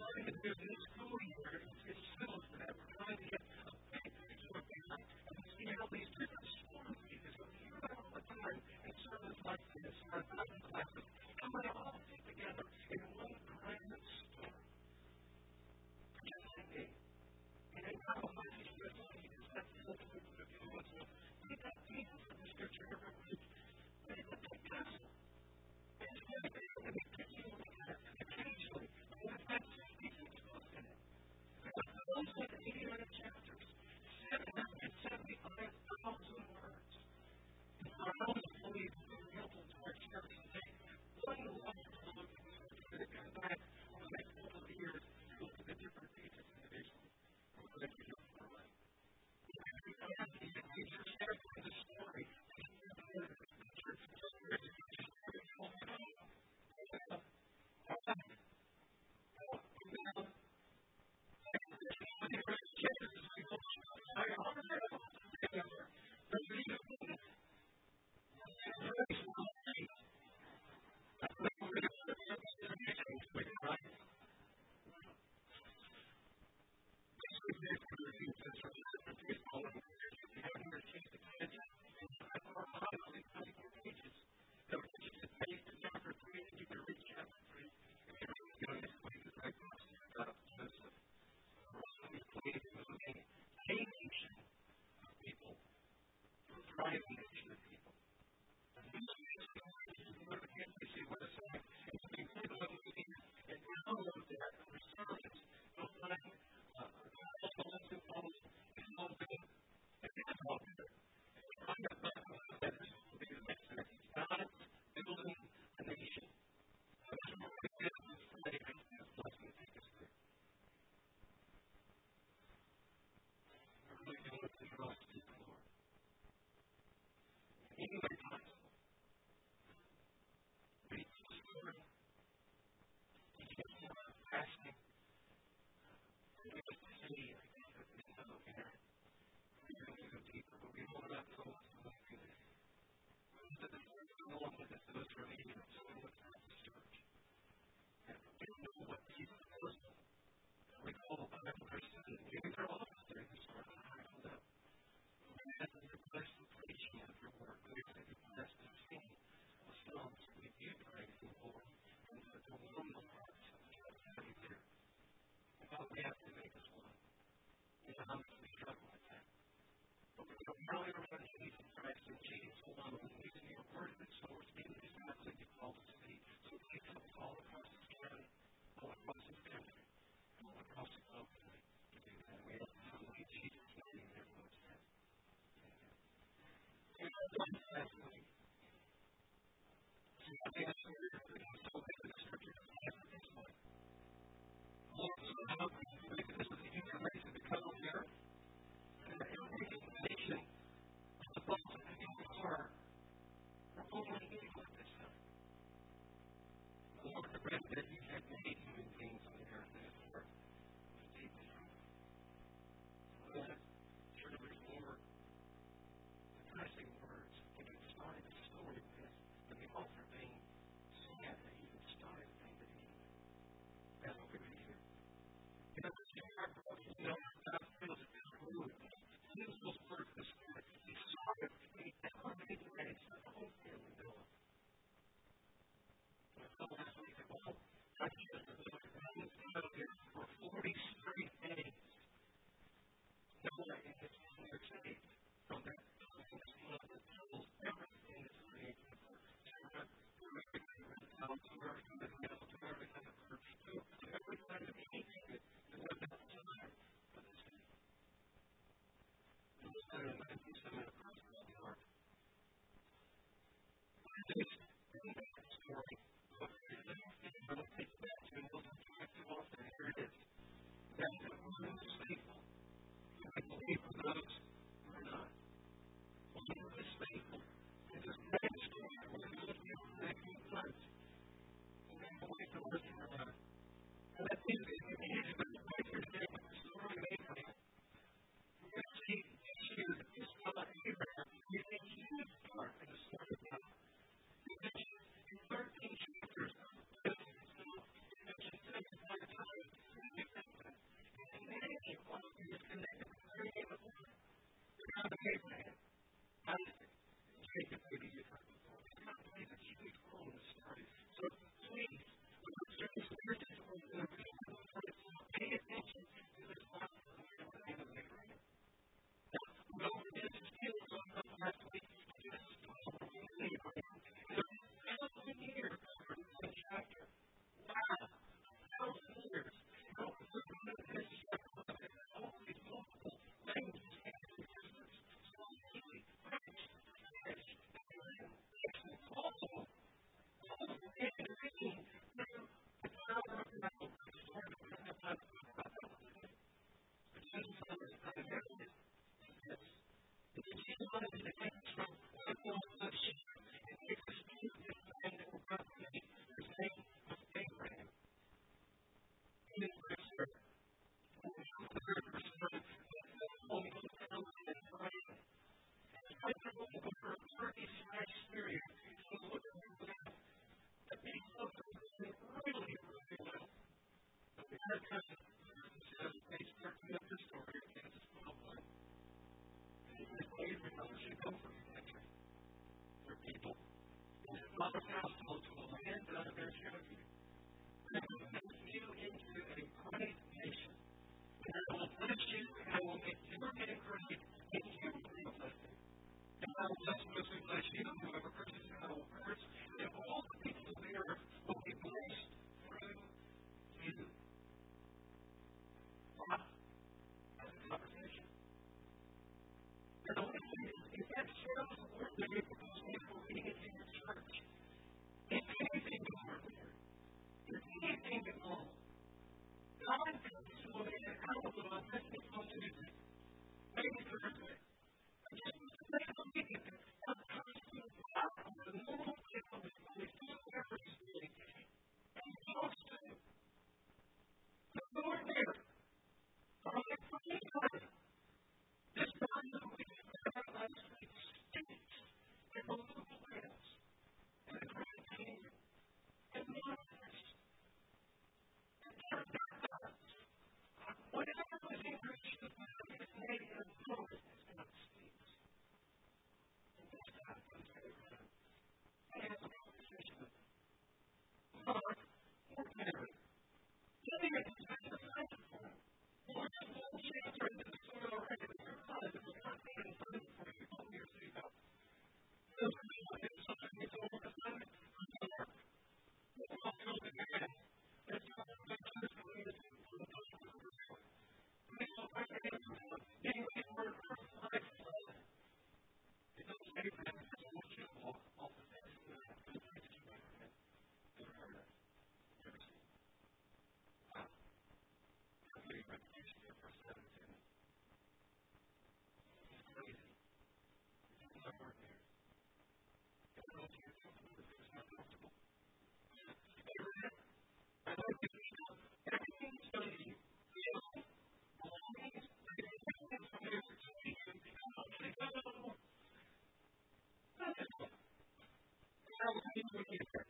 learning to do this school year. life Eastern how to do it.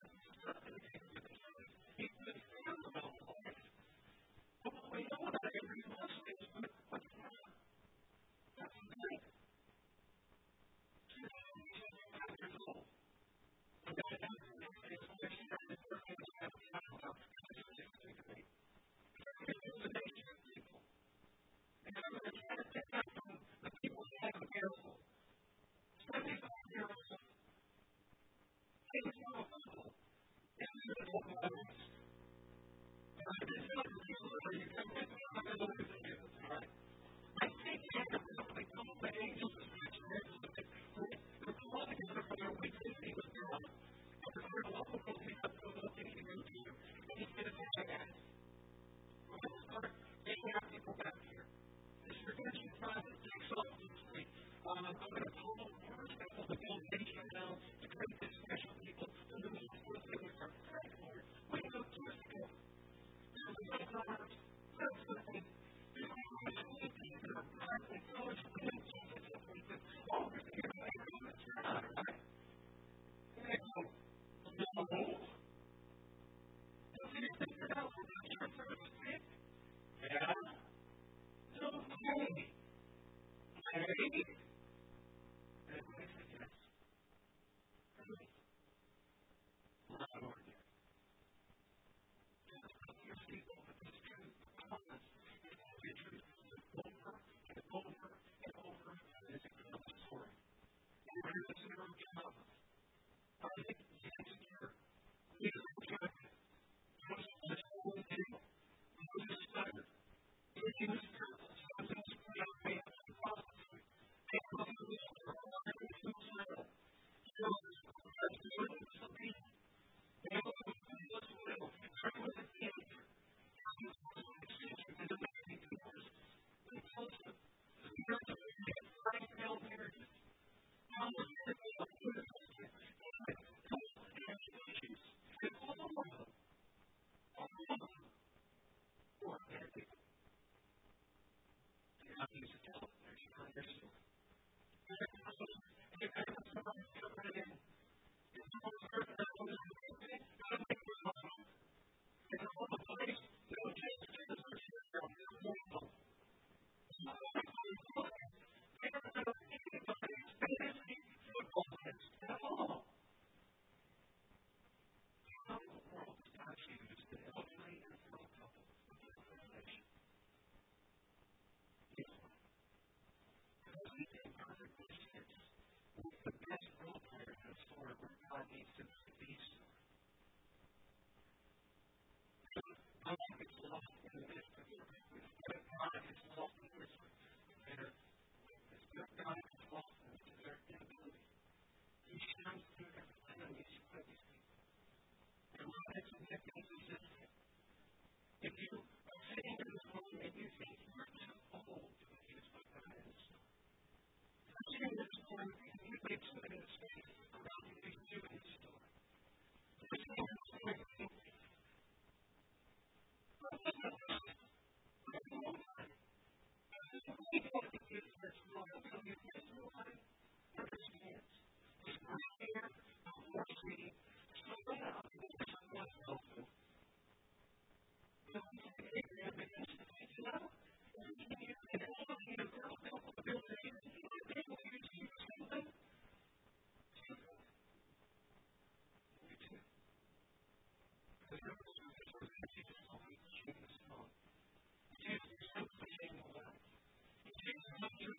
circumstances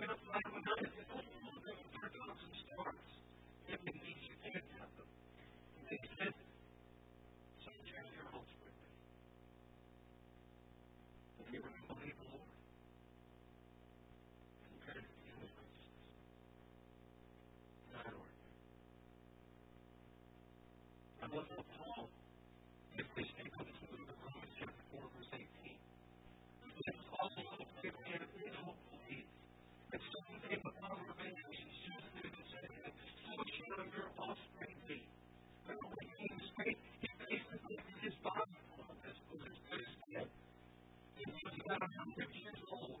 Thank you. years old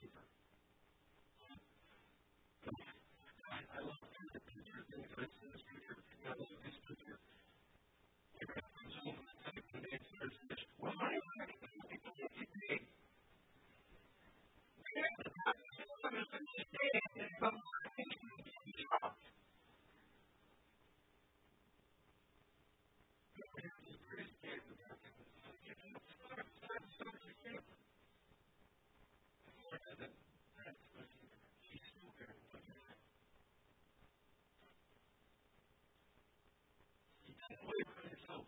hope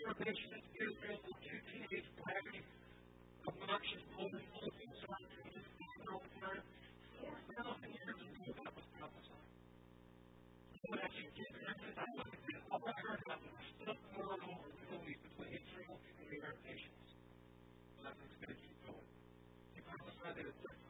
Salvation is Israel's two teenage black, obnoxious, boldly full of concern for this season all the 4,000 years ago, that was prophesied. So as you get into that, all I heard about was stuff more and more between Israel and the Arab nations. That's expensive. He prophesied that it's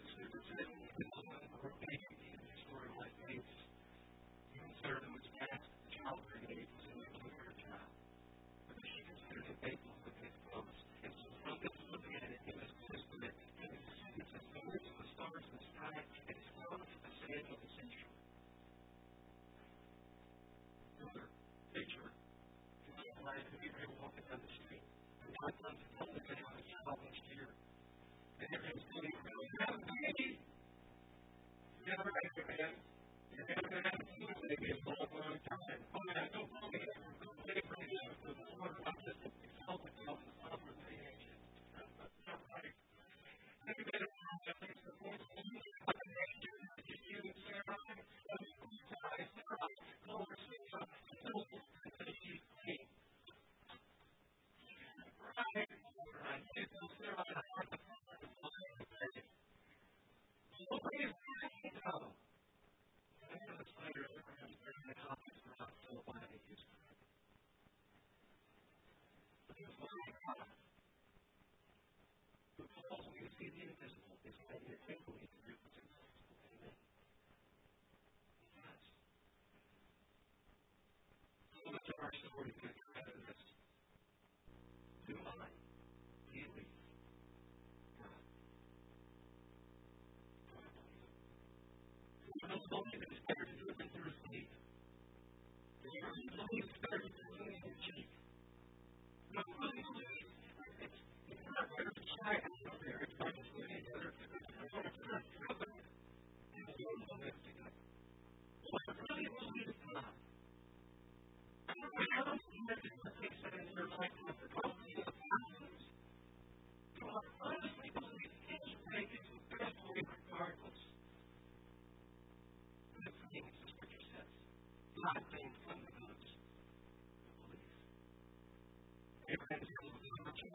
Thank year. And going to. You ever. Ever.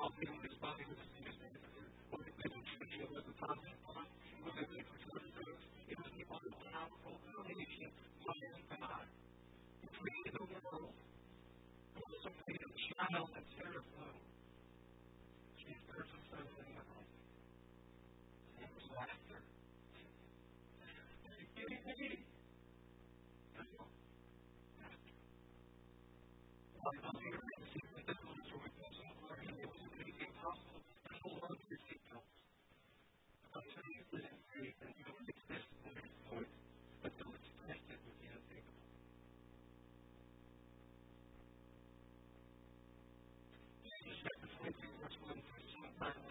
of giving this body to the time.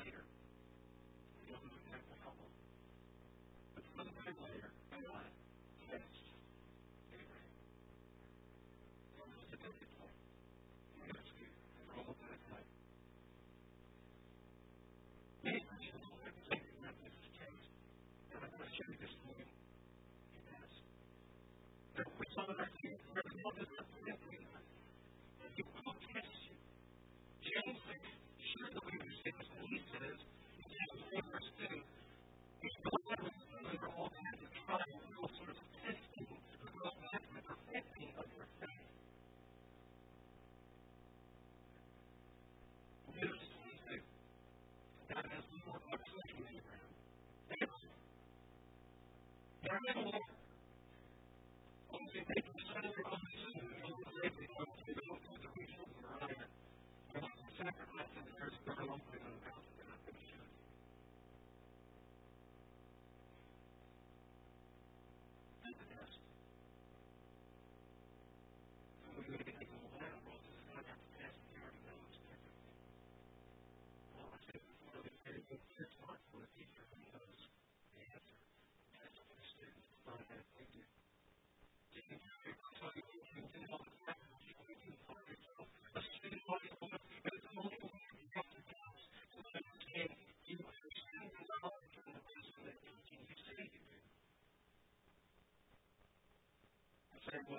Thank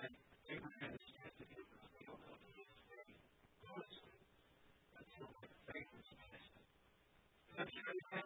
you.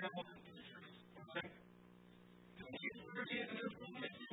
Thank you.